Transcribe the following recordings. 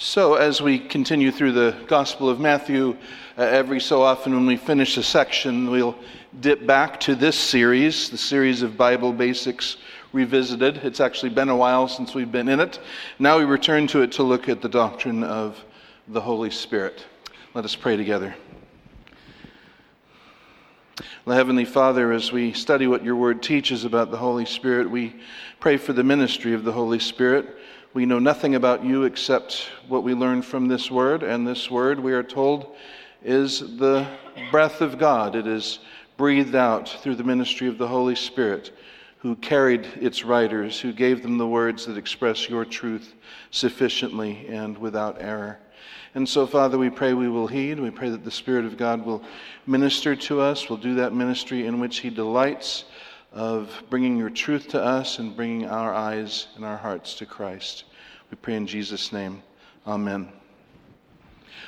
So, as we continue through the Gospel of Matthew, uh, every so often when we finish a section, we'll dip back to this series, the series of Bible Basics Revisited. It's actually been a while since we've been in it. Now we return to it to look at the doctrine of the Holy Spirit. Let us pray together. Heavenly Father, as we study what your word teaches about the Holy Spirit, we pray for the ministry of the Holy Spirit. We know nothing about you except what we learn from this word, and this word, we are told, is the breath of God. It is breathed out through the ministry of the Holy Spirit, who carried its writers, who gave them the words that express your truth sufficiently and without error. And so, Father, we pray we will heed. We pray that the Spirit of God will minister to us, will do that ministry in which He delights of bringing your truth to us and bringing our eyes and our hearts to Christ. We pray in Jesus' name. Amen.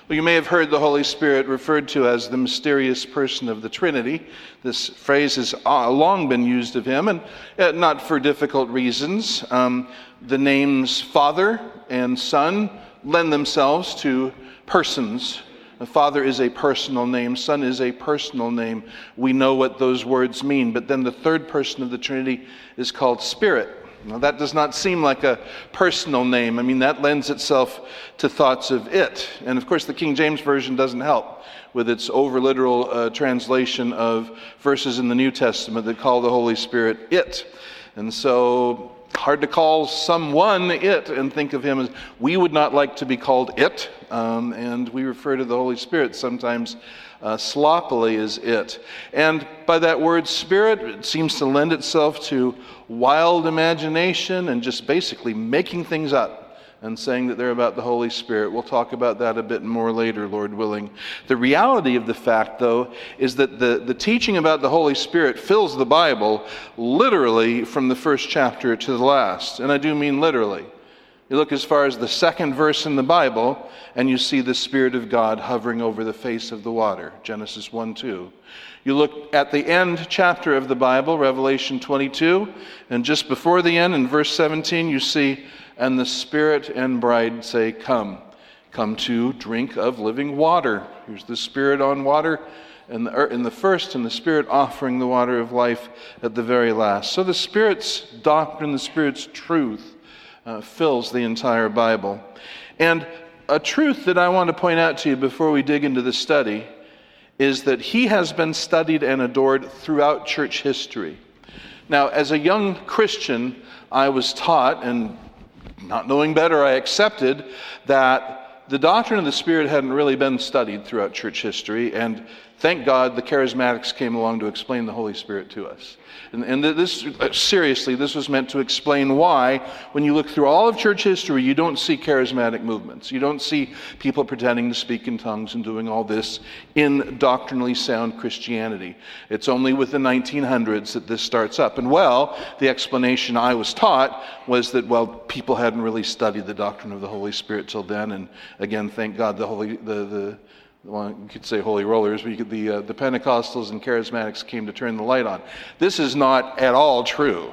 Well, you may have heard the Holy Spirit referred to as the mysterious person of the Trinity. This phrase has uh, long been used of him, and uh, not for difficult reasons. Um, the names Father and Son lend themselves to persons. The Father is a personal name, Son is a personal name. We know what those words mean. But then the third person of the Trinity is called Spirit. Now, that does not seem like a personal name. I mean, that lends itself to thoughts of it. And of course, the King James Version doesn't help with its over literal uh, translation of verses in the New Testament that call the Holy Spirit it. And so, hard to call someone it and think of him as we would not like to be called it. Um, and we refer to the Holy Spirit sometimes uh, sloppily as it. And by that word spirit, it seems to lend itself to wild imagination and just basically making things up and saying that they're about the Holy Spirit. We'll talk about that a bit more later, Lord willing. The reality of the fact, though, is that the, the teaching about the Holy Spirit fills the Bible literally from the first chapter to the last. And I do mean literally. You look as far as the second verse in the Bible, and you see the Spirit of God hovering over the face of the water. Genesis 1 2. You look at the end chapter of the Bible, Revelation 22, and just before the end, in verse 17, you see, and the Spirit and bride say, Come. Come to drink of living water. Here's the Spirit on water in the, in the first, and the Spirit offering the water of life at the very last. So the Spirit's doctrine, the Spirit's truth, uh, fills the entire Bible. And a truth that I want to point out to you before we dig into the study is that he has been studied and adored throughout church history. Now, as a young Christian, I was taught, and not knowing better, I accepted that the doctrine of the Spirit hadn't really been studied throughout church history, and thank God the charismatics came along to explain the Holy Spirit to us. And, and this, uh, seriously, this was meant to explain why, when you look through all of church history, you don't see charismatic movements. You don't see people pretending to speak in tongues and doing all this in doctrinally sound Christianity. It's only with the 1900s that this starts up. And well, the explanation I was taught was that, well, people hadn't really studied the doctrine of the Holy Spirit till then. And again, thank God the Holy, the, the well, you could say holy rollers, but could, the, uh, the Pentecostals and charismatics came to turn the light on. This is not at all true.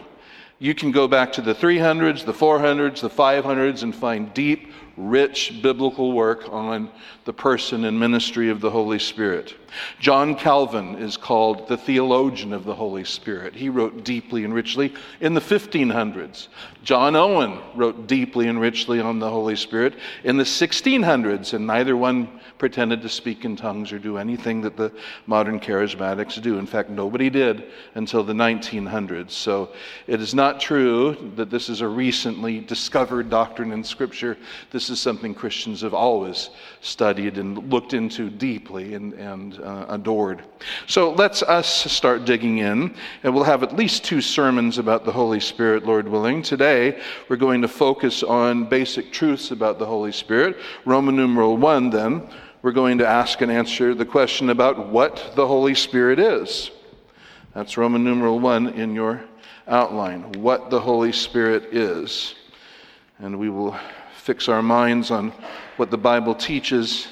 You can go back to the 300s, the 400s, the 500s, and find deep, rich biblical work on the person and ministry of the Holy Spirit. John Calvin is called the theologian of the Holy Spirit. He wrote deeply and richly in the 1500s. John Owen wrote deeply and richly on the Holy Spirit in the 1600s, and neither one pretended to speak in tongues or do anything that the modern charismatics do. In fact, nobody did until the 1900s. So it is not true that this is a recently discovered doctrine in Scripture. This is something Christians have always studied and looked into deeply and, and uh, adored. So let's us start digging in, and we'll have at least two sermons about the Holy Spirit, Lord willing. Today, we're going to focus on basic truths about the Holy Spirit. Roman numeral 1, then, we're going to ask and answer the question about what the Holy Spirit is. That's Roman numeral 1 in your outline. What the Holy Spirit is. And we will fix our minds on what the Bible teaches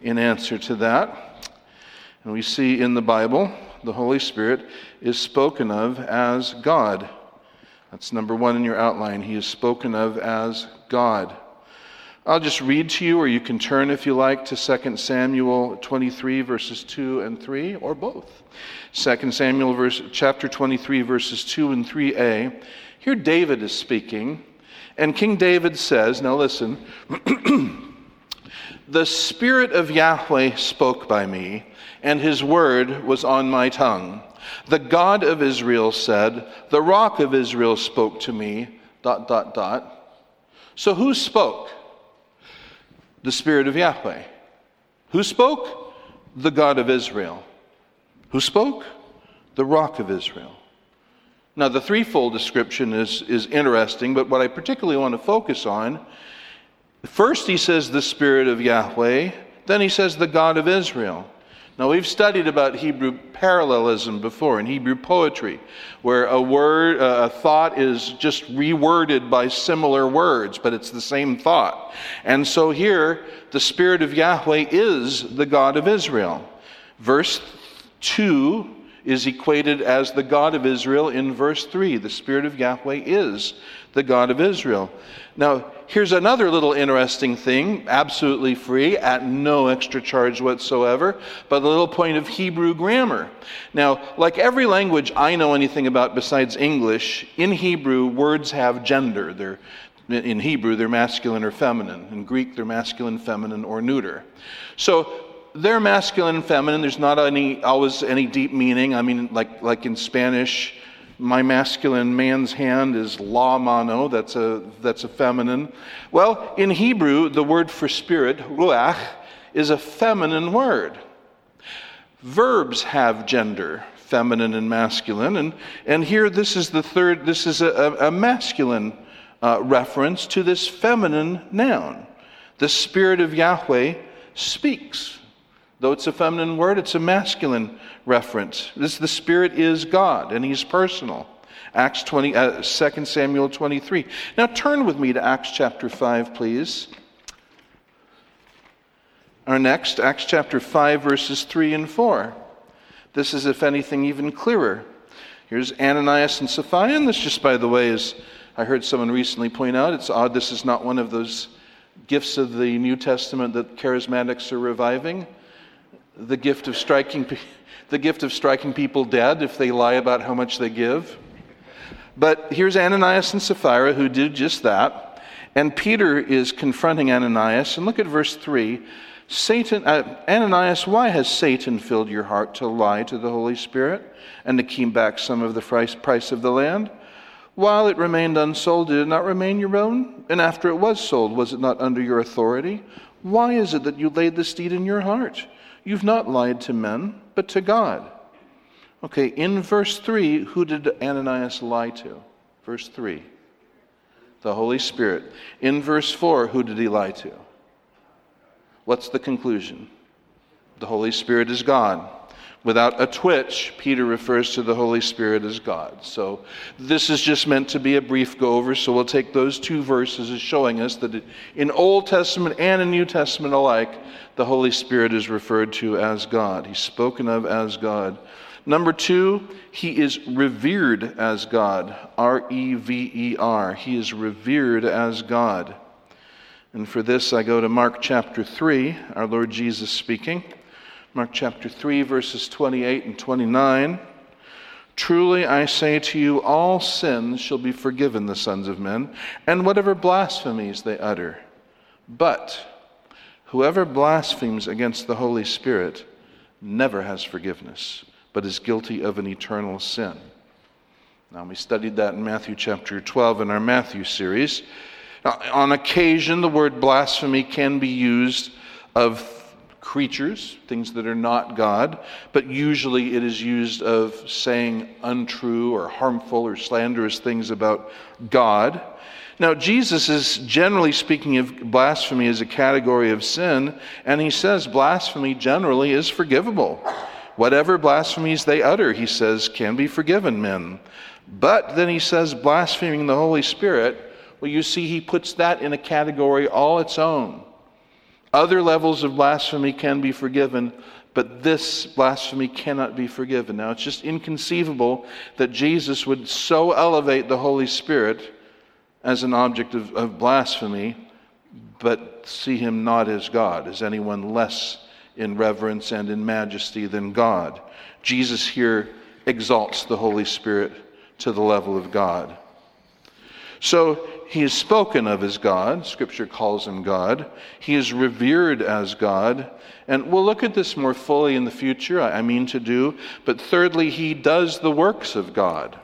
in answer to that. And we see in the Bible, the Holy Spirit is spoken of as God. That's number one in your outline. He is spoken of as God. I'll just read to you, or you can turn if you like to 2 Samuel 23, verses 2 and 3, or both. 2 Samuel verse, chapter 23, verses 2 and 3a. Here David is speaking, and King David says, Now listen, the Spirit of Yahweh spoke by me, and his word was on my tongue. The God of Israel said, The rock of Israel spoke to me, dot, dot, dot. So who spoke? the Spirit of Yahweh. Who spoke? The God of Israel. Who spoke? The rock of Israel. Now, the threefold description is, is interesting, but what I particularly want to focus on first, he says the Spirit of Yahweh, then he says the God of Israel. Now, we've studied about Hebrew parallelism before in Hebrew poetry, where a word, uh, a thought is just reworded by similar words, but it's the same thought. And so here, the Spirit of Yahweh is the God of Israel. Verse 2 is equated as the God of Israel in verse 3. The Spirit of Yahweh is the God of Israel. Now, here's another little interesting thing, absolutely free, at no extra charge whatsoever, but a little point of Hebrew grammar. Now, like every language I know anything about besides English, in Hebrew, words have gender. They're, in Hebrew, they're masculine or feminine. In Greek, they're masculine, feminine, or neuter. So, they're masculine and feminine. There's not any, always any deep meaning. I mean, like, like in Spanish, my masculine man's hand is la mano, that's a, that's a feminine. Well, in Hebrew, the word for spirit, ruach, is a feminine word. Verbs have gender, feminine and masculine, and, and here this is the third, this is a, a masculine uh, reference to this feminine noun. The Spirit of Yahweh speaks. Though it's a feminine word, it's a masculine reference. This the Spirit is God, and He's personal. Acts 20, uh, 2 Samuel 23. Now turn with me to Acts chapter 5, please. Our next, Acts chapter 5, verses 3 and 4. This is, if anything, even clearer. Here's Ananias and Sapphira, and this, just by the way, is, I heard someone recently point out, it's odd this is not one of those gifts of the New Testament that charismatics are reviving the gift of striking, the gift of striking people dead if they lie about how much they give. But here's Ananias and Sapphira who did just that. And Peter is confronting Ananias. And look at verse 3. Satan, uh, Ananias, why has Satan filled your heart to lie to the Holy Spirit and to keep back some of the price of the land? While it remained unsold, did it not remain your own? And after it was sold, was it not under your authority? Why is it that you laid this deed in your heart? You've not lied to men, but to God. Okay, in verse 3, who did Ananias lie to? Verse 3. The Holy Spirit. In verse 4, who did he lie to? What's the conclusion? The Holy Spirit is God. Without a twitch, Peter refers to the Holy Spirit as God. So this is just meant to be a brief go over. So we'll take those two verses as showing us that in Old Testament and in New Testament alike, the Holy Spirit is referred to as God. He's spoken of as God. Number two, he is revered as God. R E V E R. He is revered as God. And for this, I go to Mark chapter 3, our Lord Jesus speaking. Mark chapter 3, verses 28 and 29. Truly I say to you, all sins shall be forgiven the sons of men, and whatever blasphemies they utter. But whoever blasphemes against the Holy Spirit never has forgiveness, but is guilty of an eternal sin. Now, we studied that in Matthew chapter 12 in our Matthew series. Now, on occasion, the word blasphemy can be used of creatures, things that are not God, but usually it is used of saying untrue or harmful or slanderous things about God. Now, Jesus is generally speaking of blasphemy as a category of sin, and he says blasphemy generally is forgivable. Whatever blasphemies they utter, he says, can be forgiven men. But then he says blaspheming the Holy Spirit, well, you see, he puts that in a category all its own. Other levels of blasphemy can be forgiven, but this blasphemy cannot be forgiven. Now, it's just inconceivable that Jesus would so elevate the Holy Spirit as an object of, of blasphemy, but see him not as God, as anyone less in reverence and in majesty than God. Jesus here exalts the Holy Spirit to the level of God. So he is spoken of as God. Scripture calls him God. He is revered as God. And we'll look at this more fully in the future, I mean to do. But thirdly, he does the works of God.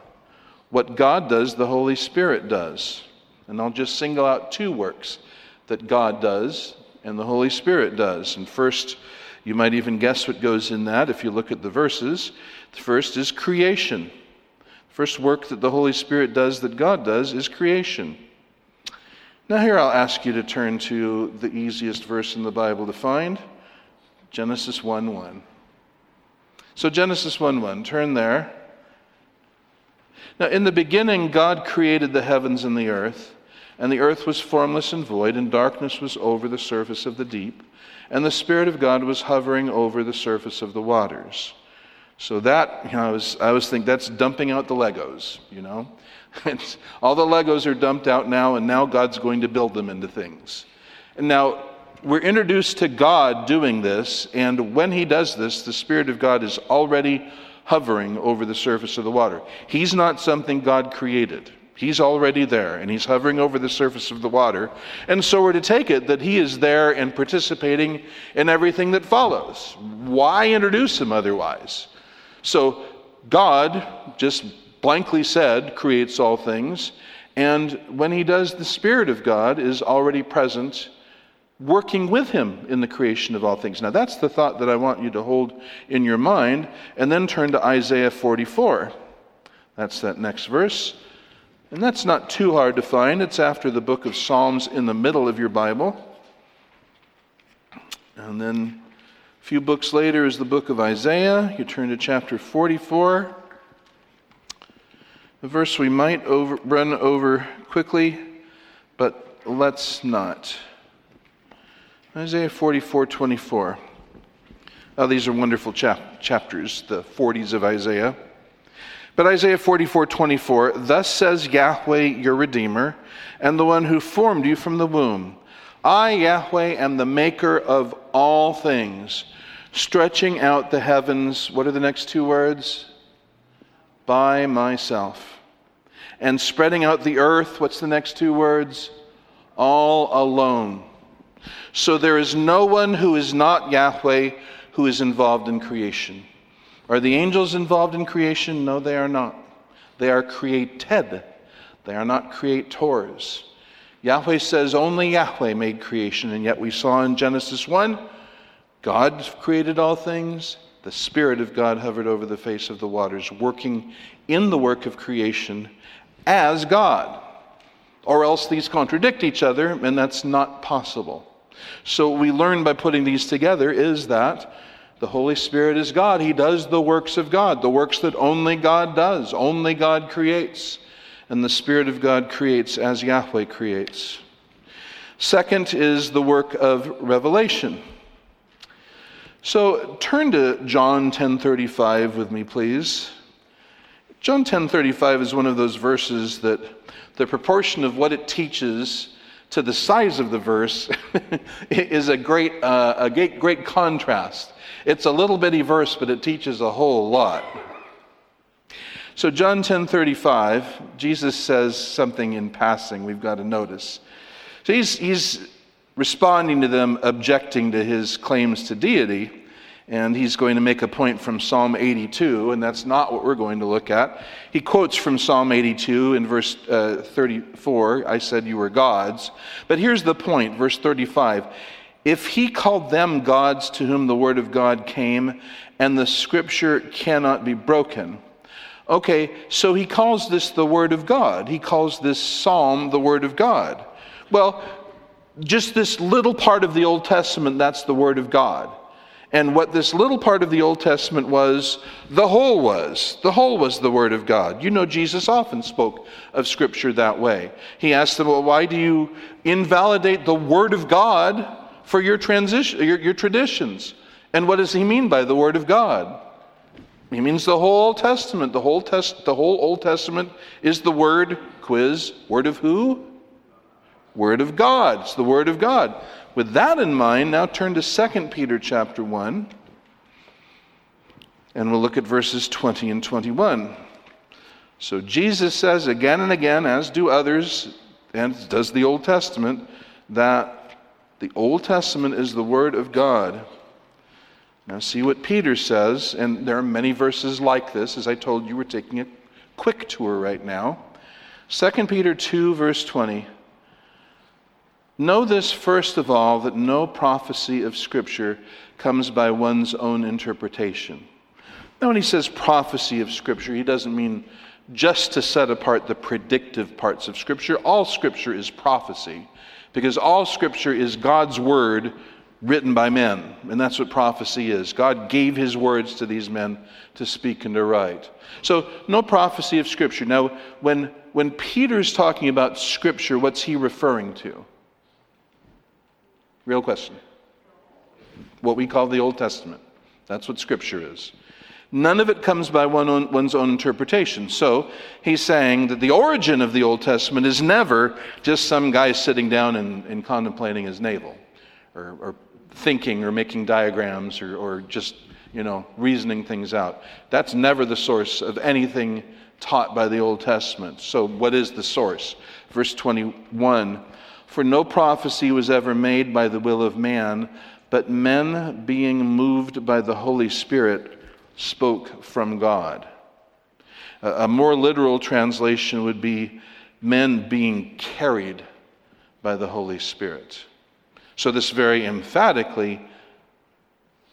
What God does, the Holy Spirit does. And I'll just single out two works that God does and the Holy Spirit does. And first, you might even guess what goes in that if you look at the verses. The first is creation. The first work that the Holy Spirit does that God does is creation. Now, here I'll ask you to turn to the easiest verse in the Bible to find Genesis 1 1. So, Genesis 1 1, turn there. Now, in the beginning, God created the heavens and the earth. And the earth was formless and void, and darkness was over the surface of the deep, and the Spirit of God was hovering over the surface of the waters. So that, you know, I was, I was thinking that's dumping out the Legos, you know? It's, all the Legos are dumped out now, and now God's going to build them into things. And now we're introduced to God doing this, and when He does this, the Spirit of God is already hovering over the surface of the water. He's not something God created. He's already there and he's hovering over the surface of the water. And so we're to take it that he is there and participating in everything that follows. Why introduce him otherwise? So God just blankly said, creates all things. And when he does, the Spirit of God is already present, working with him in the creation of all things. Now, that's the thought that I want you to hold in your mind. And then turn to Isaiah 44. That's that next verse. And that's not too hard to find. It's after the book of Psalms in the middle of your Bible. And then a few books later is the book of Isaiah. You turn to chapter 44. A verse we might over, run over quickly, but let's not. Isaiah 44 24. Oh, these are wonderful chap- chapters, the 40s of Isaiah. But Isaiah 44 24, thus says Yahweh your Redeemer, and the one who formed you from the womb. I, Yahweh, am the maker of all things, stretching out the heavens. What are the next two words? By myself. And spreading out the earth. What's the next two words? All alone. So there is no one who is not Yahweh who is involved in creation. Are the angels involved in creation? No, they are not. They are created, they are not creators. Yahweh says only Yahweh made creation, and yet we saw in Genesis 1 God created all things. The Spirit of God hovered over the face of the waters, working in the work of creation as God. Or else these contradict each other, and that's not possible. So, what we learn by putting these together is that the Holy Spirit is God. He does the works of God, the works that only God does, only God creates. And the Spirit of God creates as Yahweh creates. Second is the work of revelation. So turn to John 10:35 with me please. John 10:35 is one of those verses that the proportion of what it teaches to the size of the verse is a great, uh, a great, great contrast. It's a little bitty verse, but it teaches a whole lot. So John 10:35, Jesus says something in passing we've got to notice. So he's, he's responding to them objecting to his claims to deity, and he's going to make a point from Psalm 82, and that's not what we're going to look at. He quotes from Psalm 82 in verse uh, 34, I said you were gods. But here's the point, verse 35. If he called them gods to whom the word of God came, and the scripture cannot be broken. Okay, so he calls this the word of God. He calls this psalm the word of God. Well, just this little part of the Old Testament, that's the word of God. And what this little part of the Old Testament was, the whole was. The whole was the Word of God. You know, Jesus often spoke of Scripture that way. He asked them, Well, why do you invalidate the Word of God for your, transition, your, your traditions. And what does he mean by the Word of God? He means the whole Old Testament. The whole, test, the whole Old Testament is the Word, quiz, Word of who? Word of God. It's the Word of God. With that in mind, now turn to 2 Peter chapter 1, and we'll look at verses 20 and 21. So Jesus says again and again, as do others, and does the Old Testament, that the Old Testament is the Word of God. Now, see what Peter says, and there are many verses like this. As I told you, we're taking a quick tour right now. 2 Peter 2, verse 20. Know this first of all that no prophecy of Scripture comes by one's own interpretation. Now, when he says prophecy of Scripture, he doesn't mean just to set apart the predictive parts of Scripture. All Scripture is prophecy, because all Scripture is God's Word written by men. And that's what prophecy is. God gave his words to these men to speak and to write. So, no prophecy of Scripture. Now, when, when Peter's talking about Scripture, what's he referring to? Real question. What we call the Old Testament. That's what Scripture is. None of it comes by one own, one's own interpretation. So he's saying that the origin of the Old Testament is never just some guy sitting down and, and contemplating his navel or, or thinking or making diagrams or, or just, you know, reasoning things out. That's never the source of anything taught by the Old Testament. So, what is the source? Verse 21 For no prophecy was ever made by the will of man, but men being moved by the Holy Spirit spoke from God. A more literal translation would be men being carried by the Holy Spirit. So, this very emphatically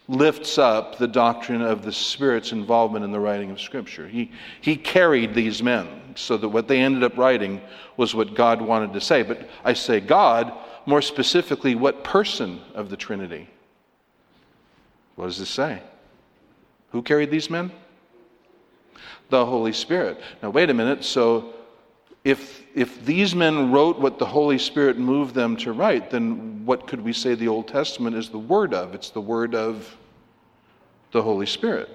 lifts up the doctrine of the Spirit's involvement in the writing of Scripture. He, he carried these men so that what they ended up writing was what God wanted to say. But I say God, more specifically, what person of the Trinity? What does this say? Who carried these men? The Holy Spirit. Now, wait a minute. So, if, if these men wrote what the Holy Spirit moved them to write, then what could we say the Old Testament is the word of? It's the word of the Holy Spirit.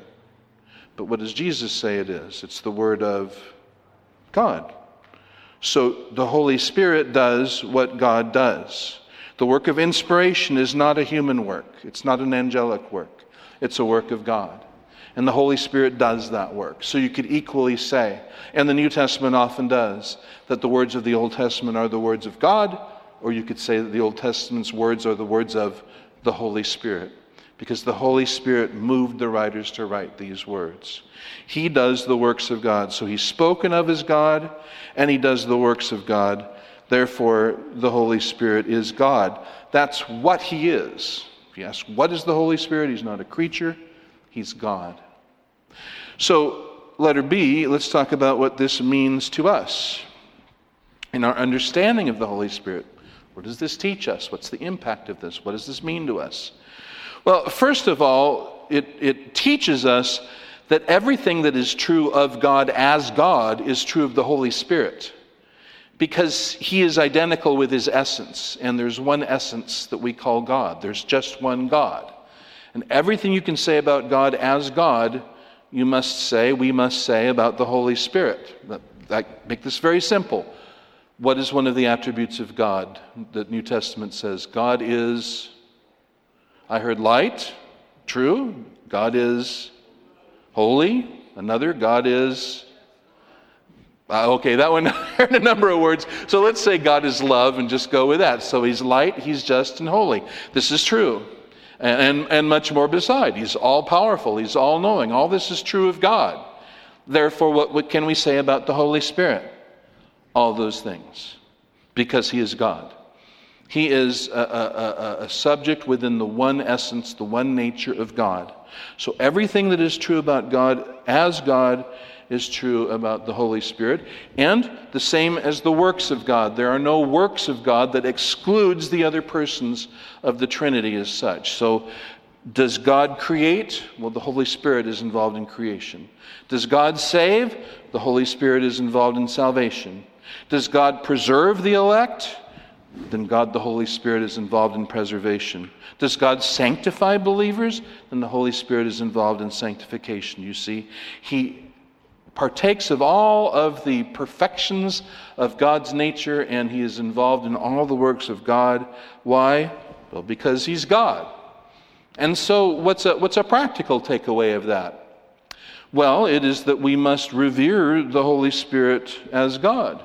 But what does Jesus say it is? It's the word of God. So the Holy Spirit does what God does. The work of inspiration is not a human work, it's not an angelic work, it's a work of God. And the Holy Spirit does that work. So you could equally say, and the New Testament often does, that the words of the Old Testament are the words of God, or you could say that the Old Testament's words are the words of the Holy Spirit. Because the Holy Spirit moved the writers to write these words. He does the works of God. So he's spoken of as God, and he does the works of God. Therefore, the Holy Spirit is God. That's what he is. If you ask, what is the Holy Spirit? He's not a creature. He's God. So, letter B, let's talk about what this means to us in our understanding of the Holy Spirit. What does this teach us? What's the impact of this? What does this mean to us? Well, first of all, it, it teaches us that everything that is true of God as God is true of the Holy Spirit because he is identical with his essence, and there's one essence that we call God. There's just one God. And everything you can say about God as God, you must say, we must say about the Holy Spirit. That, make this very simple. What is one of the attributes of God that New Testament says? God is, I heard light, true. God is holy, another. God is, uh, okay, that one heard a number of words. So let's say God is love and just go with that. So he's light, he's just, and holy. This is true and, and much more beside. He's all powerful, He's all knowing. All this is true of God. Therefore, what, what can we say about the Holy Spirit? All those things, because He is God. He is a, a, a, a, subject within the one essence, the one nature of God. So everything that is true about God as God is true about the Holy Spirit, and the same as the works of God. There are no works of God that excludes the other persons of the Trinity as such. So, does God create? Well, the Holy Spirit is involved in creation. Does God save? The Holy Spirit is involved in salvation. Does God preserve the elect? Then God, the Holy Spirit, is involved in preservation. Does God sanctify believers? Then the Holy Spirit is involved in sanctification. You see, He partakes of all of the perfections of God's nature, and he is involved in all the works of God. Why? Well, because he's God. And so, what's a, what's a practical takeaway of that? Well, it is that we must revere the Holy Spirit as God.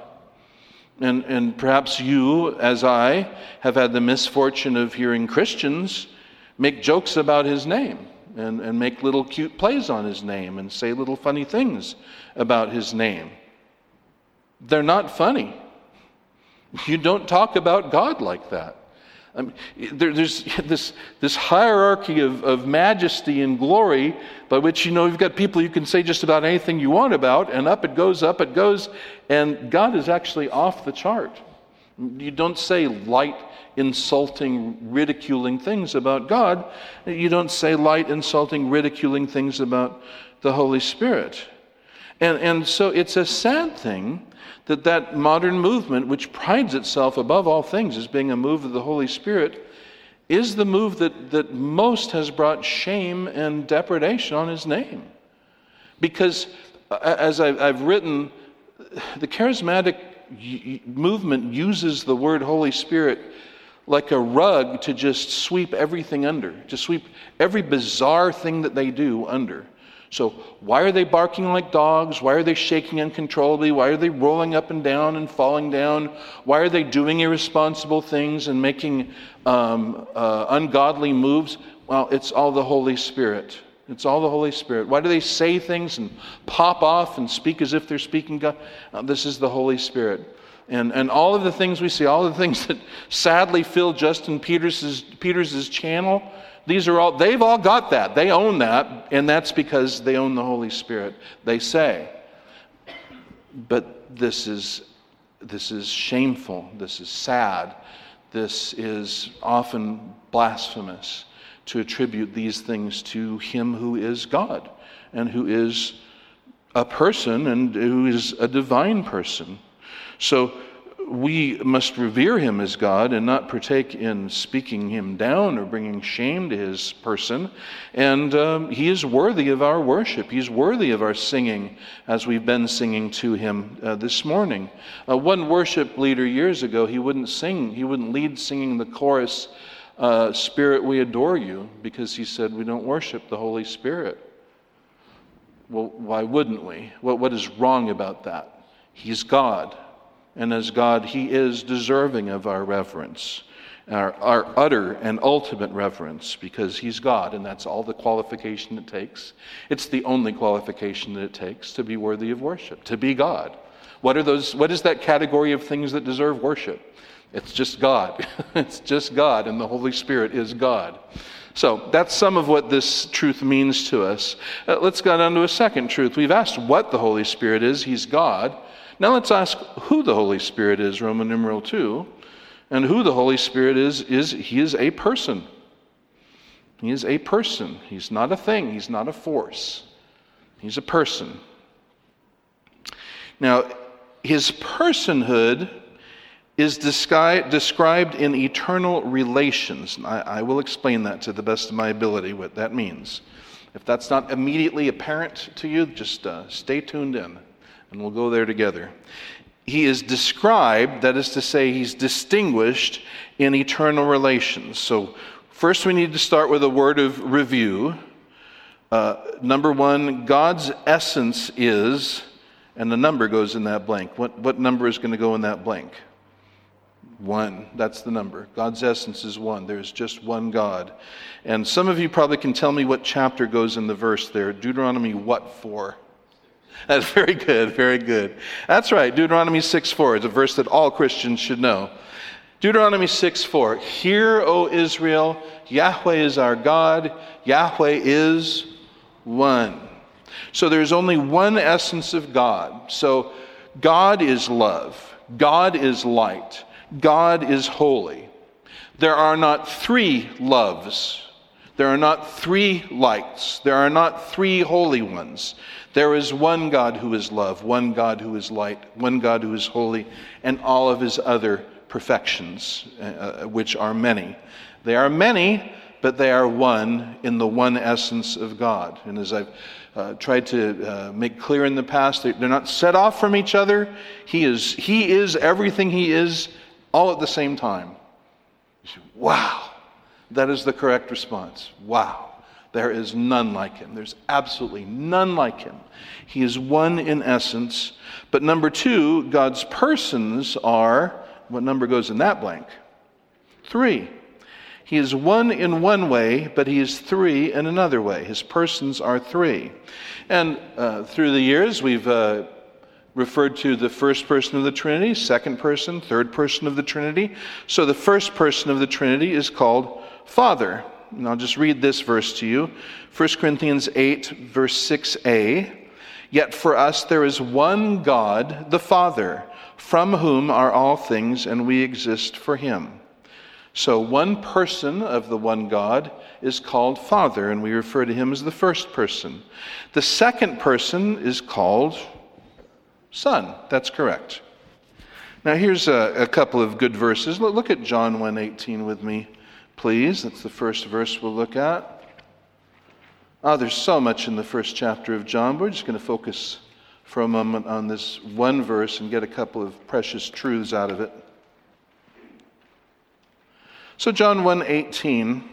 And, and perhaps you, as I, have had the misfortune of hearing Christians make jokes about his name and, and make little cute plays on his name and say little funny things about his name. They're not funny. You don't talk about God like that. I mean, there, there's this, this hierarchy of, of majesty and glory by which you know you've got people you can say just about anything you want about, and up it goes, up it goes, and God is actually off the chart. You don't say light, insulting, ridiculing things about God. You don't say light, insulting, ridiculing things about the Holy Spirit. And, and so it's a sad thing that that modern movement, which prides itself above all things as being a move of the Holy Spirit, is the move that, that most has brought shame and depredation on his name. Because, as I've written, the charismatic movement uses the word Holy Spirit like a rug to just sweep everything under, to sweep every bizarre thing that they do under. So, why are they barking like dogs? Why are they shaking uncontrollably? Why are they rolling up and down and falling down? Why are they doing irresponsible things and making um, uh, ungodly moves? Well, it's all the Holy Spirit. It's all the Holy Spirit. Why do they say things and pop off and speak as if they're speaking God? Uh, this is the Holy Spirit. And, and all of the things we see, all the things that sadly fill Justin Peters' Peters's channel, these are all, they've all got that. They own that, and that's because they own the Holy Spirit, they say. But this is, this is shameful. This is sad. This is often blasphemous to attribute these things to Him who is God and who is a person and who is a divine person. So we must revere him as God and not partake in speaking him down or bringing shame to his person. And um, he is worthy of our worship. He's worthy of our singing as we've been singing to him uh, this morning. Uh, one worship leader years ago, he wouldn't sing, he wouldn't lead singing the chorus, uh, Spirit, we adore you, because he said we don't worship the Holy Spirit. Well, why wouldn't we? What, what is wrong about that? He's God. And as God, He is deserving of our reverence, our, our utter and ultimate reverence, because He's God, and that's all the qualification it takes. It's the only qualification that it takes to be worthy of worship, to be God. What, are those, what is that category of things that deserve worship? It's just God. it's just God, and the Holy Spirit is God. So that's some of what this truth means to us. Uh, let's go on to a second truth. We've asked what the Holy Spirit is. He's God. Now let's ask who the Holy Spirit is, Roman numeral 2. And who the Holy Spirit is, is he is a person. He is a person. He's not a thing, he's not a force. He's a person. Now, his personhood is descri- described in eternal relations. I, I, will explain that to the best of my ability, what that means. If that's not immediately apparent to you, just uh, stay tuned in and we'll go there together. He is described, that is to say, he's distinguished in eternal relations. So, first we need to start with a word of review. Uh, number one, God's essence is, and the number goes in that blank. What, what number is going to go in that blank? One. That's the number. God's essence is one. There's just one God. And some of you probably can tell me what chapter goes in the verse there. Deuteronomy what for? That's very good, very good. That's right. Deuteronomy 6 4 is a verse that all Christians should know. Deuteronomy 6 4. Hear, O Israel, Yahweh is our God, Yahweh is one. So there's only one essence of God. So God is love, God is light, God is holy. There are not three loves. There are not three lights. There are not three holy ones. There is one God who is love, one God who is light, one God who is holy, and all of his other perfections, uh, uh, which are many. They are many, but they are one in the one essence of God. And as I've uh, tried to uh, make clear in the past, they're not set off from each other. He is, he is everything He is all at the same time. Wow, that is the correct response. Wow. There is none like him. There's absolutely none like him. He is one in essence. But number two, God's persons are, what number goes in that blank? Three. He is one in one way, but he is three in another way. His persons are three. And uh, through the years, we've uh, referred to the first person of the Trinity, second person, third person of the Trinity. So the first person of the Trinity is called Father. And I'll just read this verse to you 1 Corinthians 8, verse 6a. Yet for us there is one God, the Father, from whom are all things, and we exist for him. So, one person of the one God is called Father, and we refer to him as the first person. The second person is called Son. That's correct. Now, here's a, a couple of good verses. Look at John 1:18 with me, please. That's the first verse we'll look at. Oh, there's so much in the first chapter of John. We're just going to focus for a moment on this one verse and get a couple of precious truths out of it. So John 1:18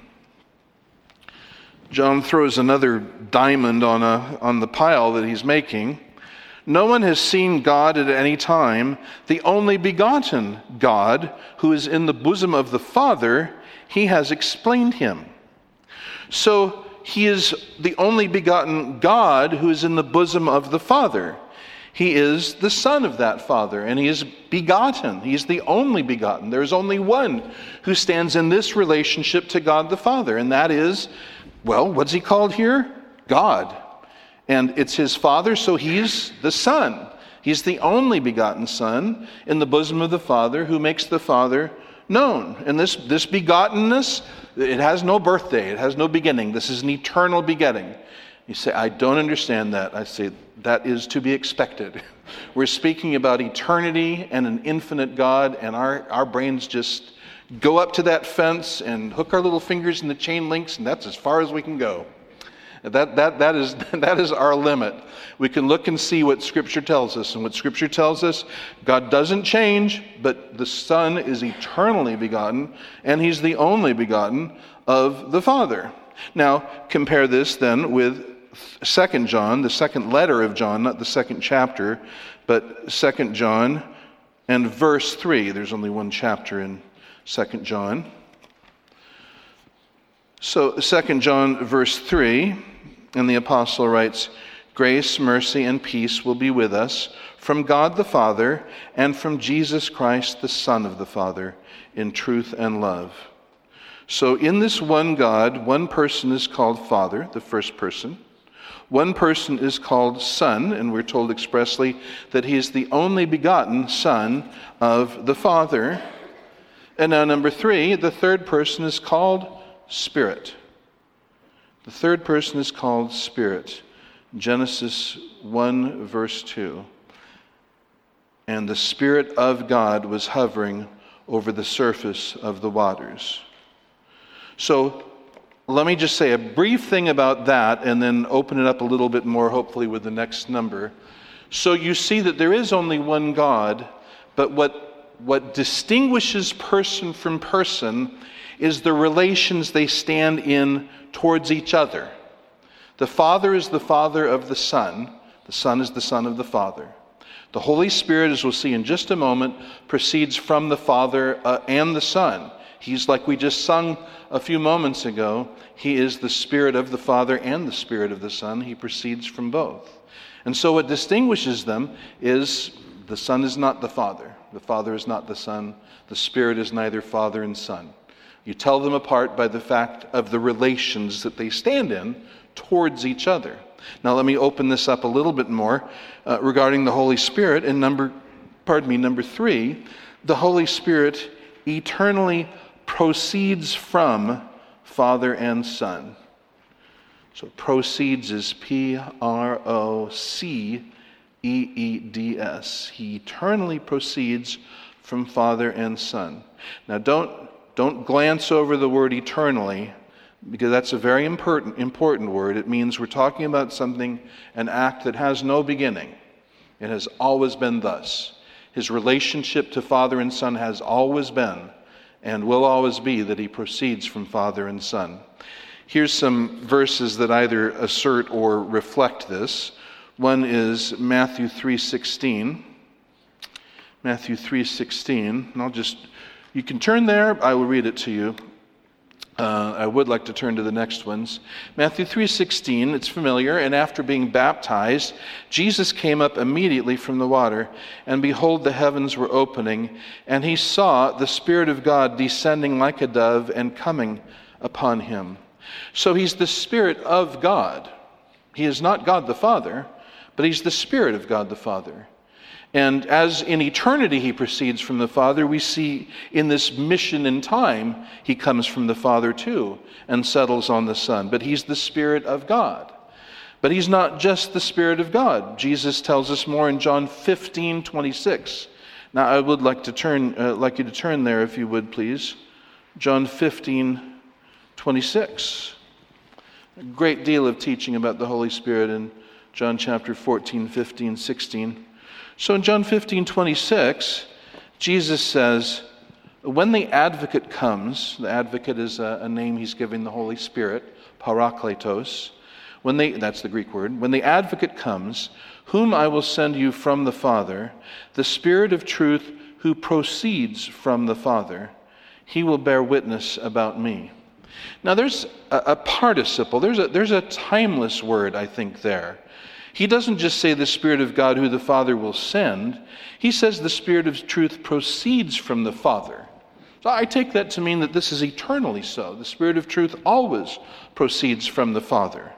John throws another diamond on a on the pile that he's making. No one has seen God at any time, the only begotten God who is in the bosom of the Father, he has explained him. So he is the only begotten God who is in the bosom of the Father. He is the Son of that Father, and He is begotten. He's the only begotten. There's only one who stands in this relationship to God the Father, and that is, well, what's He called here? God. And it's His Father, so He's the Son. He's the only begotten Son in the bosom of the Father who makes the Father known. And this, this begottenness, it has no birthday, it has no beginning. This is an eternal begetting. You say, I don't understand that. I say, that is to be expected. We're speaking about eternity and an infinite God, and our, our brains just go up to that fence and hook our little fingers in the chain links, and that's as far as we can go. That, that, that, is, that is our limit. We can look and see what Scripture tells us. And what Scripture tells us, God doesn't change, but the Son is eternally begotten, and He's the only begotten of the Father. Now, compare this then with Second John, the second letter of John, not the second chapter, but Second John and verse 3. There's only one chapter in Second John. So, Second John, verse 3, and the apostle writes, Grace, mercy, and peace will be with us from God the Father and from Jesus Christ, the Son of the Father, in truth and love. So, in this one God, one person is called Father, the first person. One person is called Son, and we're told expressly that he is the only begotten Son of the Father. And now, number three, the third person is called Spirit. The third person is called Spirit. Genesis 1, verse 2. And the Spirit of God was hovering over the surface of the waters. So, let me just say a brief thing about that and then open it up a little bit more, hopefully, with the next number. So you see that there is only one God, but what, what distinguishes person from person is the relations they stand in towards each other. The Father is the Father of the Son, the Son is the Son of the Father. The Holy Spirit, as we'll see in just a moment, proceeds from the Father uh, and the Son. He's like we just sung a few moments ago. He is the Spirit of the Father and the Spirit of the Son. He proceeds from both. And so, what distinguishes them is the Son is not the Father, the Father is not the Son, the Spirit is neither Father and Son. You tell them apart by the fact of the relations that they stand in towards each other. Now, let me open this up a little bit more uh, regarding the Holy Spirit. In number, pardon me, number three, the Holy Spirit eternally proceeds from Father and Son. So proceeds is P R O C E E D S. He eternally proceeds from Father and Son. Now don't don't glance over the word eternally. because that's a very important, important word. It means we're talking about something, an act that has no beginning. It has always been thus. His relationship to Father and Son has always been and will always be that he proceeds from Father and Son. Here's some verses that either assert or reflect this. One is Matthew 3:16. Matthew 3:16. And I'll just you can turn there. I will read it to you. Uh, I would like to turn to the next ones. Matthew 3:16, it's familiar, and after being baptized, Jesus came up immediately from the water, and behold the heavens were opening, and he saw the spirit of God descending like a dove and coming upon him. So he's the spirit of God. He is not God the Father, but he's the spirit of God the Father. And as in eternity he proceeds from the Father, we see in this mission in time, he comes from the Father too and settles on the Son. But he's the Spirit of God. But he's not just the Spirit of God. Jesus tells us more in John 15 26. Now, I would like, to turn, uh, like you to turn there, if you would, please. John 15 26. A great deal of teaching about the Holy Spirit in John chapter 14, 15, 16. So in John 15, 26, Jesus says, When the advocate comes, the advocate is a, a name he's giving the Holy Spirit, parakletos. When they, that's the Greek word. When the advocate comes, whom I will send you from the Father, the Spirit of truth who proceeds from the Father, he will bear witness about me. Now, there's a, a participle, there's a, there's a timeless word, I think, there. He doesn't just say the Spirit of God who the Father will send, he says the Spirit of truth proceeds from the Father. So I take that to mean that this is eternally so. The Spirit of truth always proceeds from the Father.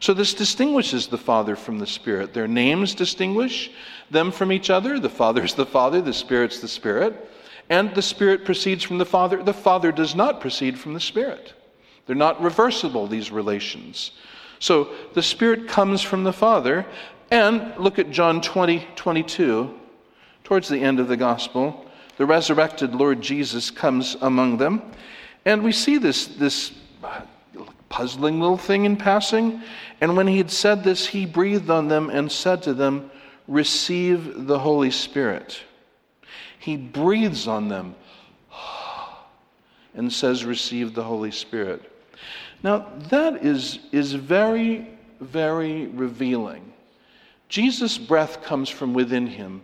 So this distinguishes the Father from the Spirit. Their names distinguish them from each other. The Father is the Father, the Spirit's the Spirit. And the Spirit proceeds from the Father. The Father does not proceed from the Spirit. They're not reversible, these relations. So the Spirit comes from the Father. And look at John 20, 22, towards the end of the Gospel. The resurrected Lord Jesus comes among them. And we see this, this puzzling little thing in passing. And when he had said this, he breathed on them and said to them, Receive the Holy Spirit. He breathes on them and says, Receive the Holy Spirit. Now, that is, is very, very revealing. Jesus' breath comes from within him.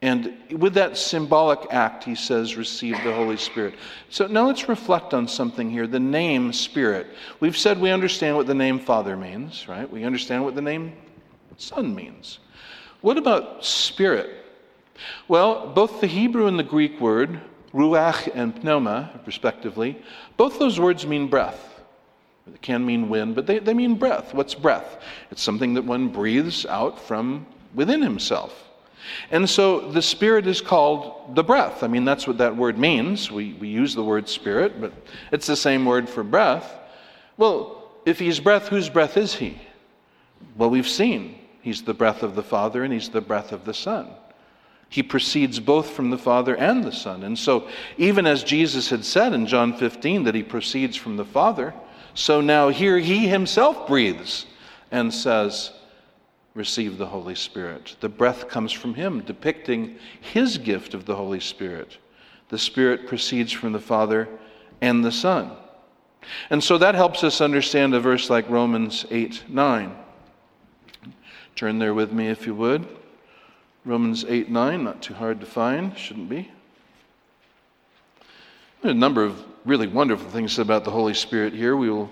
And with that symbolic act, he says, receive the Holy Spirit. So now let's reflect on something here the name Spirit. We've said we understand what the name Father means, right? We understand what the name Son means. What about Spirit? Well, both the Hebrew and the Greek word, ruach and pneuma, respectively, both those words mean breath. It can mean wind, but they, they mean breath. What's breath? It's something that one breathes out from within himself. And so the Spirit is called the breath. I mean, that's what that word means. We, we use the word Spirit, but it's the same word for breath. Well, if He's breath, whose breath is He? Well, we've seen He's the breath of the Father and He's the breath of the Son. He proceeds both from the Father and the Son. And so, even as Jesus had said in John 15 that He proceeds from the Father, so now here he himself breathes and says, Receive the Holy Spirit. The breath comes from him, depicting his gift of the Holy Spirit. The Spirit proceeds from the Father and the Son. And so that helps us understand a verse like Romans 8 9. Turn there with me if you would. Romans 8 9, not too hard to find, shouldn't be. There are a number of really wonderful things about the Holy Spirit here. We will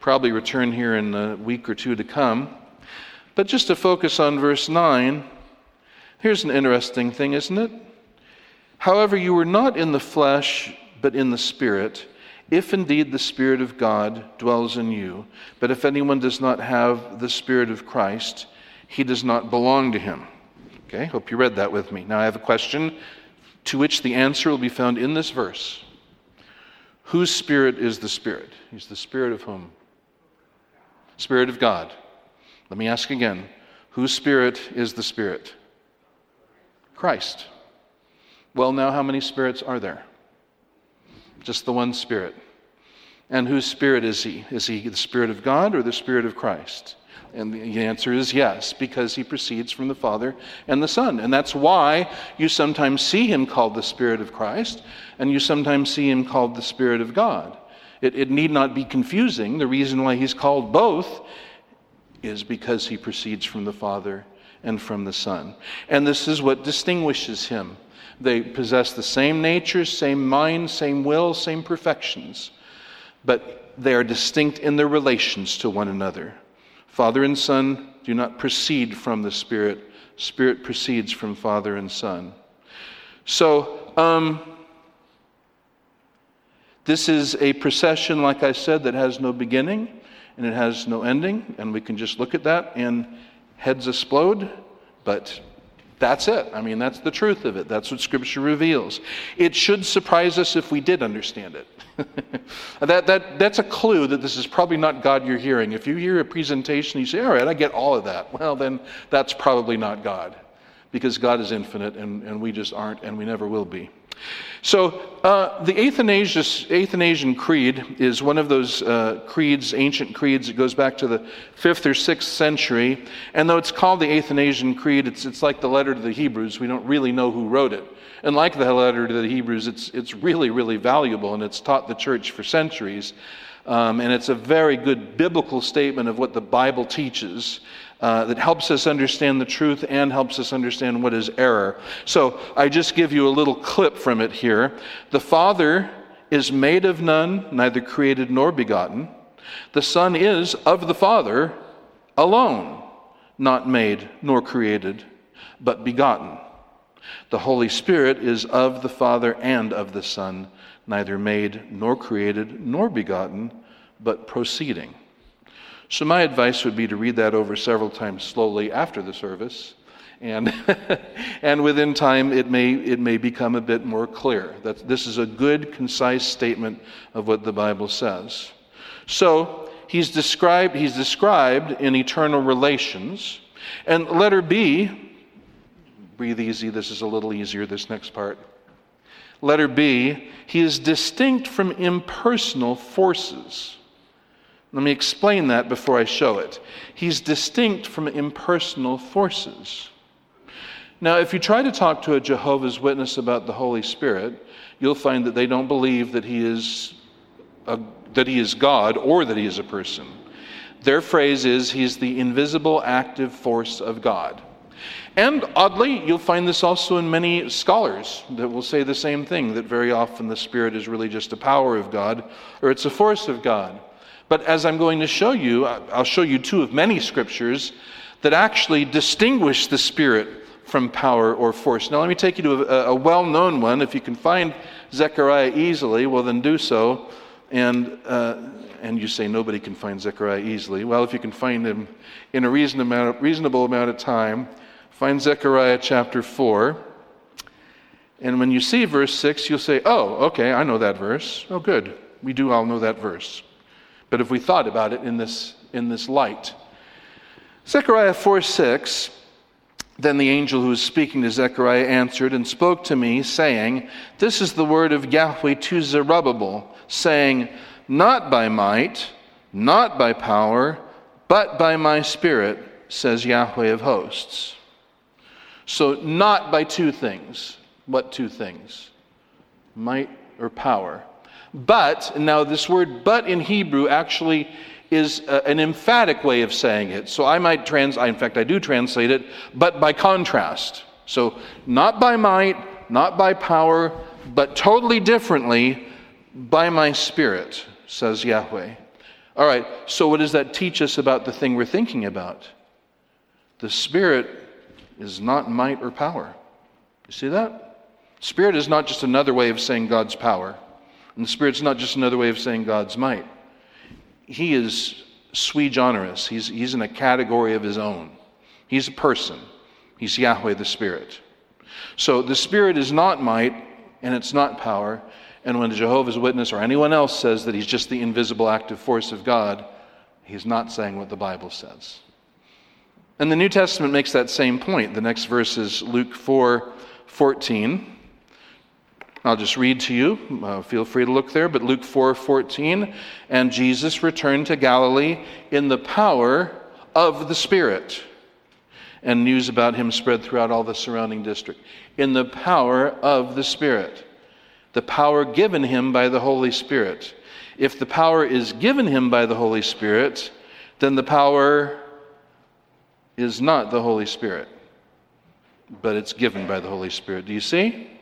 probably return here in a week or two to come. But just to focus on verse 9, here's an interesting thing, isn't it? However, you were not in the flesh, but in the Spirit, if indeed the Spirit of God dwells in you. But if anyone does not have the Spirit of Christ, he does not belong to him. Okay, hope you read that with me. Now I have a question to which the answer will be found in this verse. Whose spirit is the Spirit? He's the Spirit of whom? Spirit of God. Let me ask again whose Spirit is the Spirit? Christ. Well, now, how many spirits are there? Just the one Spirit. And whose spirit is he? Is he the spirit of God or the spirit of Christ? And the answer is yes, because he proceeds from the Father and the Son. And that's why you sometimes see him called the Spirit of Christ, and you sometimes see him called the Spirit of God. It, it need not be confusing. The reason why he's called both is because he proceeds from the Father and from the Son. And this is what distinguishes him. They possess the same nature, same mind, same will, same perfections, but they are distinct in their relations to one another. Father and Son do not proceed from the Spirit, Spirit proceeds from Father and Son. So, um, this is a procession, like I said, that has no beginning and it has no ending, and we can just look at that and heads explode, but that's it. I mean, that's the truth of it. That's what Scripture reveals. It should surprise us if we did understand it. that, that, that's a clue that this is probably not God you're hearing. If you hear a presentation, and you say, All right, I get all of that. Well, then that's probably not God because God is infinite and, and we just aren't and we never will be. So, uh, the Athanasian Creed is one of those uh, creeds, ancient creeds, that goes back to the 5th or 6th century. And though it's called the Athanasian Creed, it's, it's like the letter to the Hebrews. We don't really know who wrote it. And like the letter to the Hebrews, it's, it's really, really valuable, and it's taught the church for centuries. Um, and it's a very good biblical statement of what the Bible teaches uh, that helps us understand the truth and helps us understand what is error. So I just give you a little clip from it here. The Father is made of none, neither created nor begotten. The Son is of the Father alone, not made nor created, but begotten. The Holy Spirit is of the Father and of the Son, neither made nor created nor begotten, but proceeding. So, my advice would be to read that over several times slowly after the service. And, and within time, it may, it may become a bit more clear that this is a good, concise statement of what the Bible says. So, he's described, he's described in eternal relations. And letter B, breathe easy, this is a little easier, this next part. Letter B, he is distinct from impersonal forces. Let me explain that before I show it. He's distinct from impersonal forces. Now, if you try to talk to a Jehovah's Witness about the Holy Spirit, you'll find that they don't believe that he is, a, that he is God or that he is a person. Their phrase is, He's the invisible active force of God. And oddly, you'll find this also in many scholars that will say the same thing that very often the Spirit is really just a power of God or it's a force of God. But as I'm going to show you, I'll show you two of many scriptures that actually distinguish the Spirit from power or force. Now, let me take you to a, a well known one. If you can find Zechariah easily, well, then do so. And, uh, and you say nobody can find Zechariah easily. Well, if you can find him in a reasonable amount reasonable amount of time, find Zechariah chapter 4. And when you see verse 6, you'll say, Oh, okay, I know that verse. Oh, good. We do all know that verse. But if we thought about it in this, in this light, Zechariah 4 6, then the angel who was speaking to Zechariah answered and spoke to me, saying, This is the word of Yahweh to Zerubbabel, saying, Not by might, not by power, but by my spirit, says Yahweh of hosts. So, not by two things. What two things? Might or power? But, now this word but in Hebrew actually is a, an emphatic way of saying it. So I might trans, in fact, I do translate it, but by contrast. So not by might, not by power, but totally differently by my spirit, says Yahweh. All right, so what does that teach us about the thing we're thinking about? The spirit is not might or power. You see that? Spirit is not just another way of saying God's power. And the Spirit's not just another way of saying God's might. He is sui generis, he's, he's in a category of his own. He's a person, he's Yahweh the Spirit. So the Spirit is not might and it's not power. And when Jehovah's Witness or anyone else says that he's just the invisible active force of God, he's not saying what the Bible says. And the New Testament makes that same point. The next verse is Luke 4 14. I'll just read to you. Uh, feel free to look there. But Luke 4 14, and Jesus returned to Galilee in the power of the Spirit. And news about him spread throughout all the surrounding district. In the power of the Spirit. The power given him by the Holy Spirit. If the power is given him by the Holy Spirit, then the power is not the Holy Spirit, but it's given by the Holy Spirit. Do you see?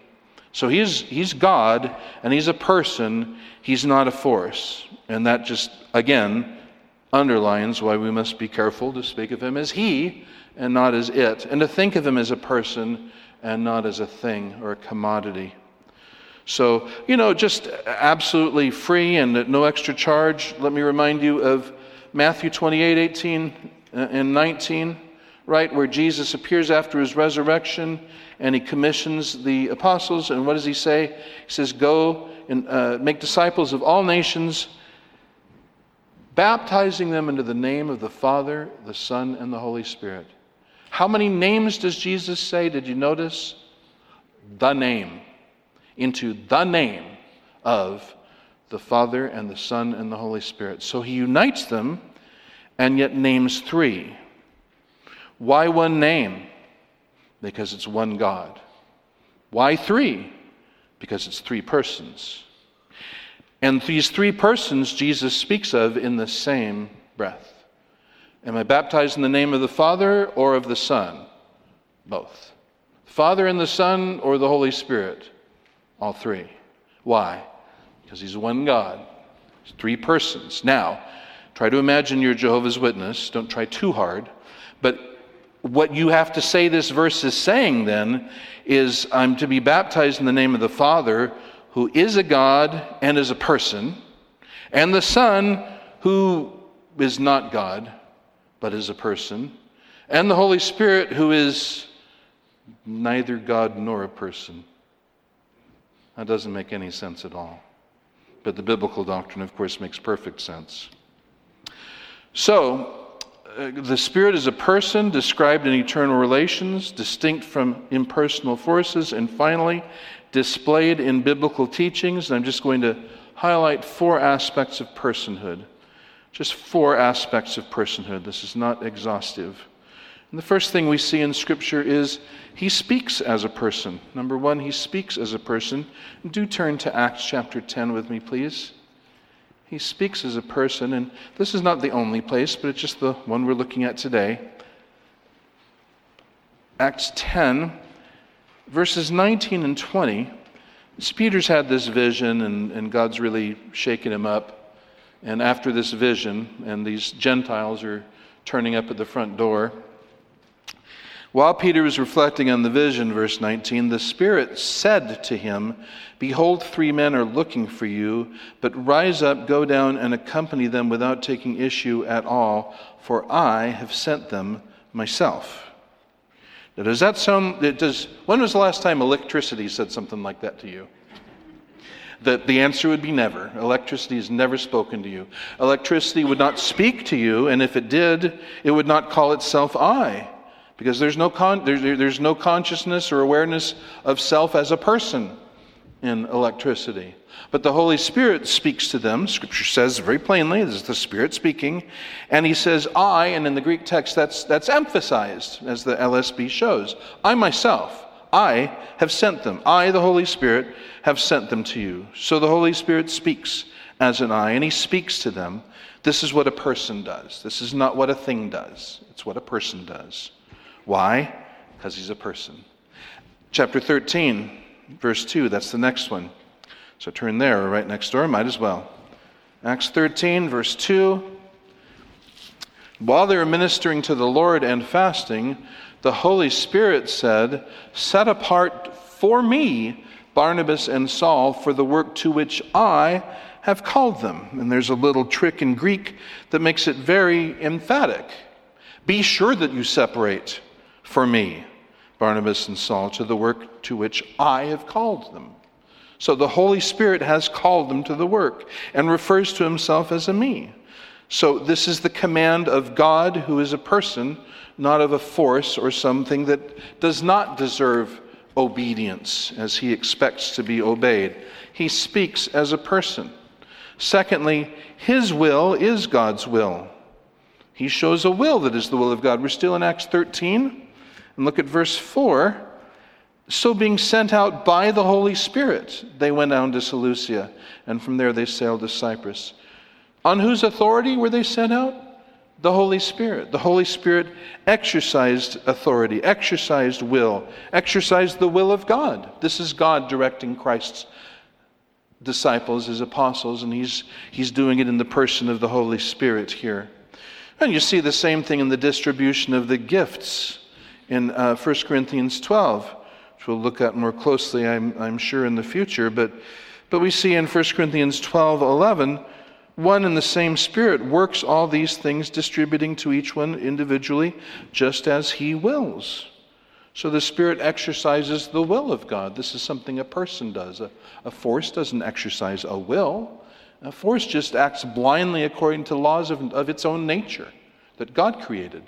So he's, he's God and he's a person, he's not a force. And that just, again, underlines why we must be careful to speak of him as he and not as it, and to think of him as a person and not as a thing or a commodity. So, you know, just absolutely free and at no extra charge. Let me remind you of Matthew 28 18 uh, and 19 right, where Jesus appears after his resurrection and he commissions the apostles. And what does he say? He says, Go and uh, make disciples of all nations, baptizing them into the name of the Father, the Son, and the Holy Spirit. How many names does Jesus say? Did you notice? The name. Into the name of the Father and the Son and the Holy Spirit. So he unites them and yet names three. Why one name? Because it's one God. Why three? Because it's three persons. And these three persons Jesus speaks of in the same breath. Am I baptized in the name of the Father or of the Son? Both. Father and the Son or the Holy Spirit? All three. Why? Because He's one God. three persons. Now, try to imagine you're Jehovah's Witness. Don't try too hard. But what you have to say this verse is saying then is I'm to be baptized in the name of the Father, who is a God and is a person, and the Son, who is not God, but is a person, and the Holy Spirit, who is neither God nor a person. That doesn't make any sense at all. But the biblical doctrine, of course, makes perfect sense. So, Uh, the Spirit is a person described in eternal relations, distinct from impersonal forces, and finally, displayed in biblical teachings. And I'm just going to highlight four aspects of personhood. Just four aspects of personhood. This is not exhaustive. And the first thing we see in Scripture is he speaks as a person. Number one, he speaks as a person. Do turn to Acts chapter 10 with me, please. He speaks as a person, and this is not the only place, but it's just the one we're looking at today. Acts 10, verses 19 and 20. Peter's had this vision, and, and God's really shaken him up. And after this vision, and these Gentiles are turning up at the front door, while Peter was reflecting on the vision, verse 19, the Spirit said to him, Behold, three men are looking for you, but rise up, go down, and accompany them without taking issue at all, for I have sent them myself. Now, does that sound, does, when was the last time electricity said something like that to you? That the answer would be never. Electricity has never spoken to you. Electricity would not speak to you, and if it did, it would not call itself I because there's no, con- there's, there's no consciousness or awareness of self as a person in electricity. But the Holy Spirit speaks to them. Scripture says very plainly, this is the Spirit speaking. And he says, I, and in the Greek text, that's, that's emphasized, as the LSB shows. I myself, I have sent them. I, the Holy Spirit, have sent them to you. So the Holy Spirit speaks as an I, and he speaks to them. This is what a person does. This is not what a thing does, it's what a person does. Why? Because he's a person. Chapter 13, verse 2, that's the next one. So turn there, or right next door, might as well. Acts 13, verse 2. While they were ministering to the Lord and fasting, the Holy Spirit said, Set apart for me Barnabas and Saul for the work to which I have called them. And there's a little trick in Greek that makes it very emphatic. Be sure that you separate for me, Barnabas and Saul, to the work to which I have called them. So the Holy Spirit has called them to the work and refers to himself as a me. So this is the command of God, who is a person, not of a force or something that does not deserve obedience as he expects to be obeyed. He speaks as a person. Secondly, his will is God's will. He shows a will that is the will of God. We're still in Acts 13. And look at verse 4. So, being sent out by the Holy Spirit, they went down to Seleucia, and from there they sailed to Cyprus. On whose authority were they sent out? The Holy Spirit. The Holy Spirit exercised authority, exercised will, exercised the will of God. This is God directing Christ's disciples, his apostles, and he's, he's doing it in the person of the Holy Spirit here. And you see the same thing in the distribution of the gifts in uh, 1 Corinthians 12, which we'll look at more closely, I'm, I'm sure, in the future. But, but we see in 1 Corinthians 12 11, one and the same Spirit works all these things, distributing to each one individually, just as He wills. So the Spirit exercises the will of God. This is something a person does. A, a force doesn't exercise a will, a force just acts blindly according to laws of, of its own nature that God created.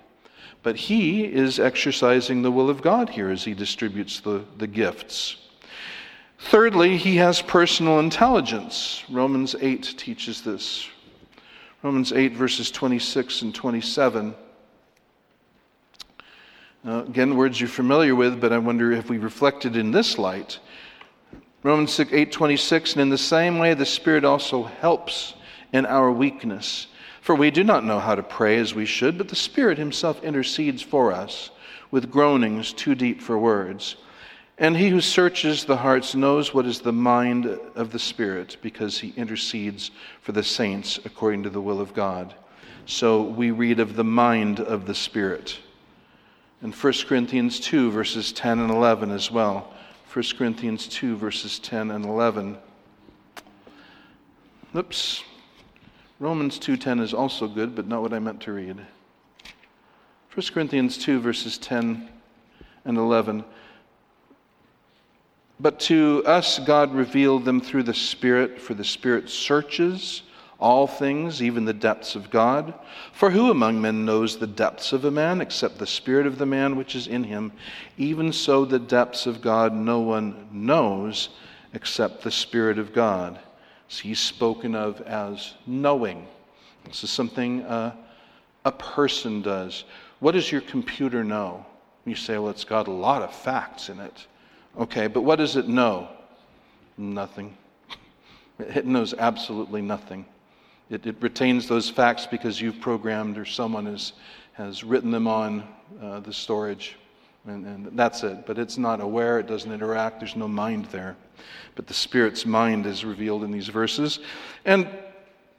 But He is exercising the will of God here as He distributes the, the gifts. Thirdly, he has personal intelligence. Romans 8 teaches this. Romans 8, verses 26 and 27. Uh, again, words you're familiar with, but I wonder if we reflected in this light. Romans 8, 26, and in the same way, the Spirit also helps in our weakness. For we do not know how to pray as we should, but the Spirit Himself intercedes for us with groanings too deep for words. And he who searches the hearts knows what is the mind of the Spirit, because he intercedes for the saints according to the will of God. So we read of the mind of the Spirit. In 1 Corinthians 2, verses 10 and 11 as well. 1 Corinthians 2, verses 10 and 11. Oops. Romans 2:10 is also good, but not what I meant to read. 1 Corinthians 2 verses 10 and 11. But to us, God revealed them through the Spirit, for the Spirit searches all things, even the depths of God. For who among men knows the depths of a man except the Spirit of the man which is in him? Even so, the depths of God no one knows except the Spirit of God. He's spoken of as knowing. This is something uh, a person does. What does your computer know? You say, well, it's got a lot of facts in it. Okay, but what does it know? Nothing. It knows absolutely nothing. It, it retains those facts because you've programmed or someone has, has written them on uh, the storage, and, and that's it. But it's not aware, it doesn't interact, there's no mind there. But the Spirit's mind is revealed in these verses. And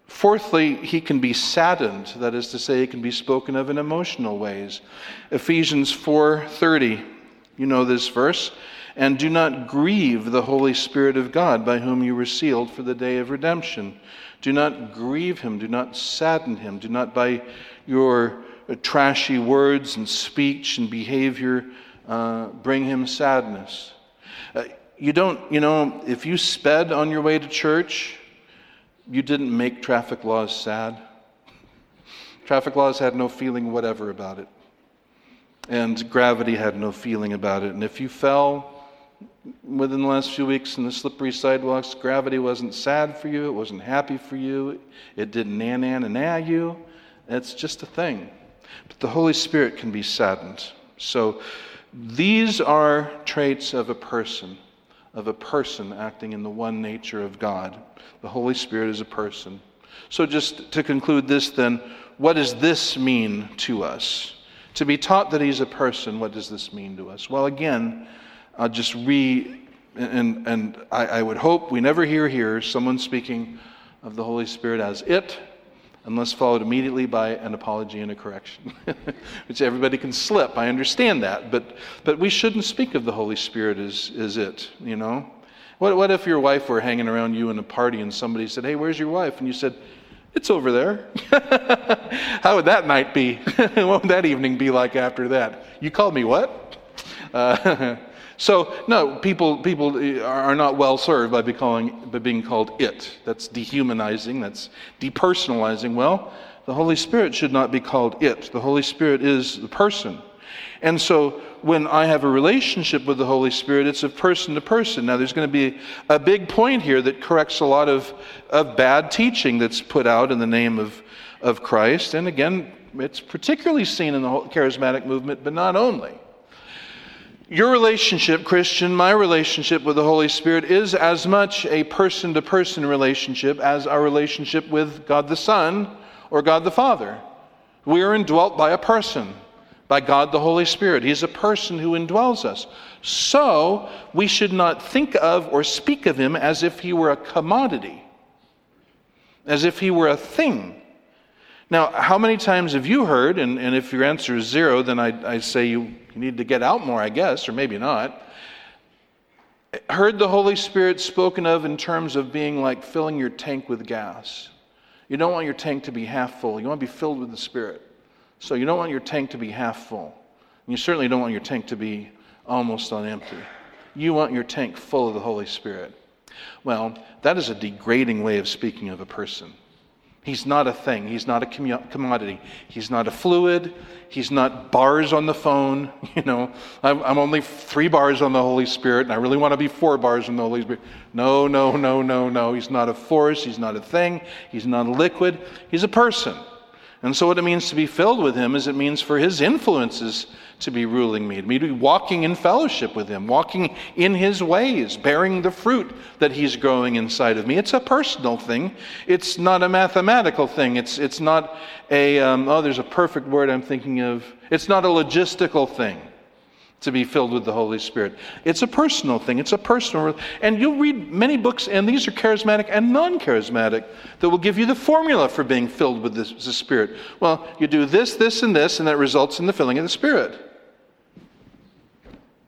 Fourthly, he can be saddened, that is to say, he can be spoken of in emotional ways. Ephesians 4:30, you know this verse and do not grieve the Holy Spirit of God by whom you were sealed for the day of redemption. Do not grieve him, do not sadden him, do not by your trashy words and speech and behavior uh, bring him sadness. Uh, you don't, you know, if you sped on your way to church, you didn't make traffic laws sad. Traffic laws had no feeling whatever about it. And gravity had no feeling about it. And if you fell, within the last few weeks in the slippery sidewalks, gravity wasn't sad for you, it wasn't happy for you, it didn't nan and nah you. It's just a thing. But the Holy Spirit can be saddened. So these are traits of a person, of a person acting in the one nature of God. The Holy Spirit is a person. So just to conclude this then, what does this mean to us? To be taught that he's a person, what does this mean to us? Well, again, I'll just re, and, and I, I would hope we never hear here someone speaking of the Holy Spirit as it, unless followed immediately by an apology and a correction, which everybody can slip. I understand that, but, but we shouldn't speak of the Holy Spirit as, as it, you know? What, what if your wife were hanging around you in a party and somebody said, Hey, where's your wife? And you said, It's over there. How would that night be? what would that evening be like after that? You called me what? Uh, so, no, people, people uh, are not well served by, by being called it. That's dehumanizing, that's depersonalizing. Well, the Holy Spirit should not be called it. The Holy Spirit is the person. And so when I have a relationship with the Holy Spirit, it's of person to person. Now, there's going to be a big point here that corrects a lot of, of bad teaching that's put out in the name of, of Christ. And again, it's particularly seen in the charismatic movement, but not only. Your relationship, Christian, my relationship with the Holy Spirit is as much a person to person relationship as our relationship with God the Son or God the Father. We are indwelt by a person by God the Holy Spirit. He is a person who indwells us. So we should not think of or speak of him as if he were a commodity, as if he were a thing. Now, how many times have you heard, and, and if your answer is zero, then I, I say you, you need to get out more, I guess, or maybe not. Heard the Holy Spirit spoken of in terms of being like filling your tank with gas. You don't want your tank to be half full, you want to be filled with the Spirit. So you don't want your tank to be half full. And you certainly don't want your tank to be almost on empty. You want your tank full of the Holy Spirit. Well, that is a degrading way of speaking of a person. He's not a thing. He's not a commodity. He's not a fluid. He's not bars on the phone. You know, I'm, I'm, only three bars on the Holy Spirit, and I really want to be four bars on the Holy Spirit. No, no, no, no, no. He's not a force. He's not a thing. He's not a liquid. He's a person. And so, what it means to be filled with Him is it means for His influences to be ruling me, to be walking in fellowship with Him, walking in His ways, bearing the fruit that He's growing inside of me. It's a personal thing, it's not a mathematical thing. It's, it's not a, um, oh, there's a perfect word I'm thinking of. It's not a logistical thing to be filled with the Holy Spirit. It's a personal thing. It's a personal, and you'll read many books, and these are charismatic and non-charismatic, that will give you the formula for being filled with the Spirit. Well, you do this, this, and this, and that results in the filling of the Spirit.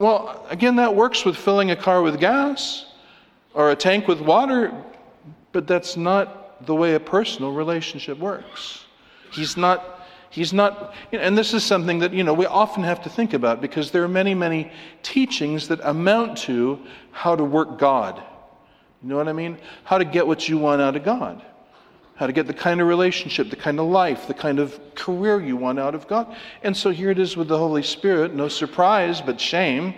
Well, again, that works with filling a car with gas or a tank with water, but that's not the way a personal relationship works. He's not He's not, and this is something that, you know, we often have to think about because there are many, many teachings that amount to how to work God. You know what I mean? How to get what you want out of God. How to get the kind of relationship, the kind of life, the kind of career you want out of God. And so here it is with the Holy Spirit. No surprise, but shame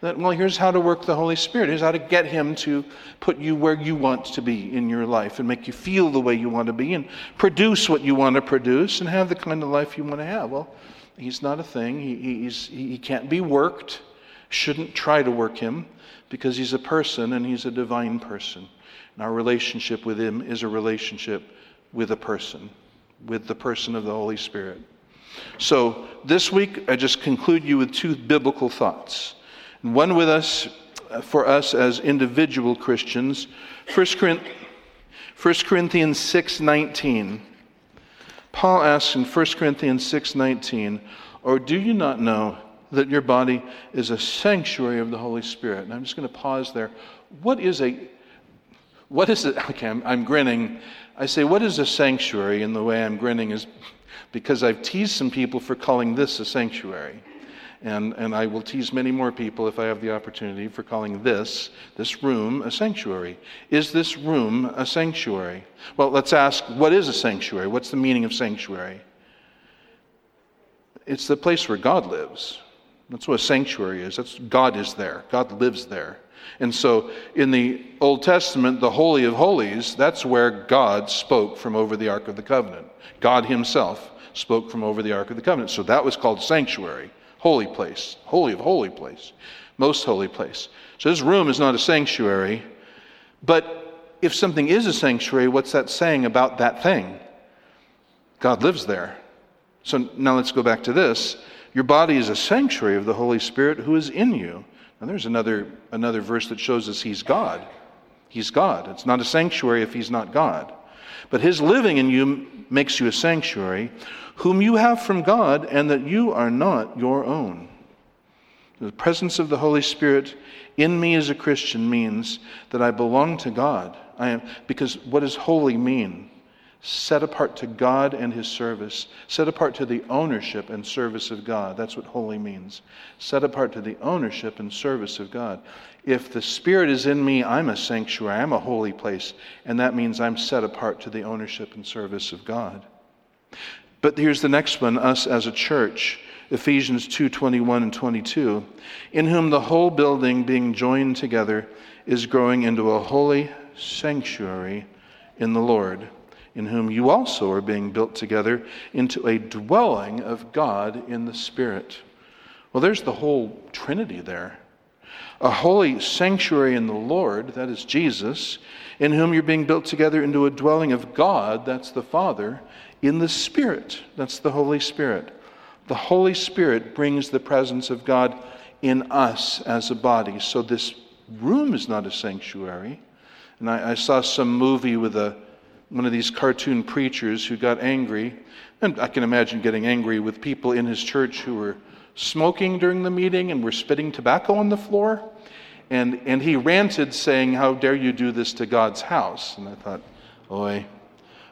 that, well, here's how to work the Holy Spirit. Here's how to get Him to put you where you want to be in your life and make you feel the way you want to be and produce what you want to produce and have the kind of life you want to have. Well, He's not a thing. He, he can't be worked. Shouldn't try to work Him because He's a person and He's a divine person. And our relationship with Him is a relationship with a person, with the person of the Holy Spirit. So this week, I just conclude you with two biblical thoughts one with us uh, for us as individual Christians. 1 Corinthians 6:19. Paul asks in 1 Corinthians 6:19, "Or do you not know that your body is a sanctuary of the Holy Spirit?" And I'm just going to pause there. What is a what is it? Okay, I'm, I'm grinning. I say, what is a sanctuary? And the way I'm grinning is because I've teased some people for calling this a sanctuary. And, and I will tease many more people if I have the opportunity for calling this, this room, a sanctuary. Is this room a sanctuary? Well, let's ask what is a sanctuary? What's the meaning of sanctuary? It's the place where God lives. That's what a sanctuary is. That's God is there. God lives there. And so in the Old Testament, the Holy of Holies, that's where God spoke from over the Ark of the Covenant. God Himself spoke from over the Ark of the Covenant. So that was called sanctuary holy place, holy of holy place, most holy place. So this room is not a sanctuary, but if something is a sanctuary, what's that saying about that thing? God lives there. So now let's go back to this. Your body is a sanctuary of the Holy Spirit who is in you. Now there's another another verse that shows us he's God. He's God. It's not a sanctuary if he's not God. But his living in you makes you a sanctuary whom you have from God, and that you are not your own. The presence of the Holy Spirit in me as a Christian means that I belong to God. I am because what does holy mean? Set apart to God and his service, set apart to the ownership and service of God. That's what holy means. Set apart to the ownership and service of God. If the Spirit is in me, I'm a sanctuary, I'm a holy place, and that means I'm set apart to the ownership and service of God. But here's the next one us as a church. Ephesians 2:21 and 22, in whom the whole building being joined together is growing into a holy sanctuary in the Lord, in whom you also are being built together into a dwelling of God in the Spirit. Well, there's the whole Trinity there. A holy sanctuary in the Lord, that is Jesus, in whom you're being built together into a dwelling of God, that's the Father, in the Spirit, that's the Holy Spirit. The Holy Spirit brings the presence of God in us as a body. So this room is not a sanctuary. And I, I saw some movie with a, one of these cartoon preachers who got angry. And I can imagine getting angry with people in his church who were smoking during the meeting and were spitting tobacco on the floor. And, and he ranted, saying, How dare you do this to God's house? And I thought, Oi,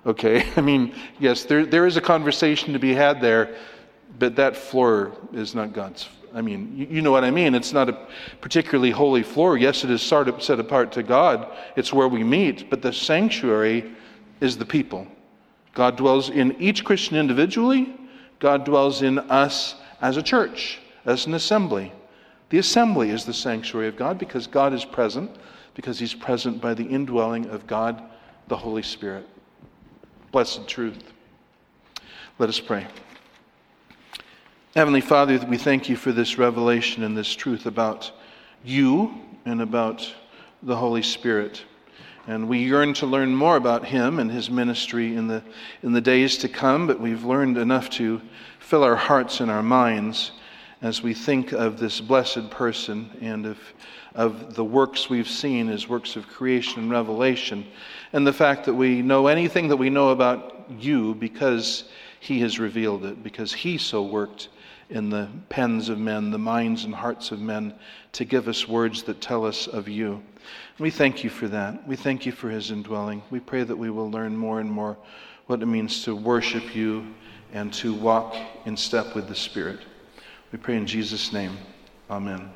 okay. I mean, yes, there, there is a conversation to be had there but that floor is not God's. I mean, you, you, know what I mean. It's not a particularly holy floor. Yes, it is set apart to God, it's where we meet, but the sanctuary is the people. God dwells in each Christian individually, God dwells in us as a church, as an assembly. The assembly is the sanctuary of God because God is present, because He's present by the indwelling of God, the Holy Spirit. Blessed truth. Let us pray. Heavenly Father, we thank you for this revelation and this truth about you and about the Holy Spirit. And we yearn to learn more about him and his ministry in the, in the days to come, but we've learned enough to fill our hearts and our minds as we think of this blessed person and of, of the works we've seen as works of creation and revelation, and the fact that we know anything that we know about you because he has revealed it, because he so worked in the pens of men, the minds and hearts of men, to give us words that tell us of you. We thank you for that. We thank you for his indwelling. We pray that we will learn more and more what it means to worship you and to walk in step with the Spirit. We pray in Jesus' name. Amen.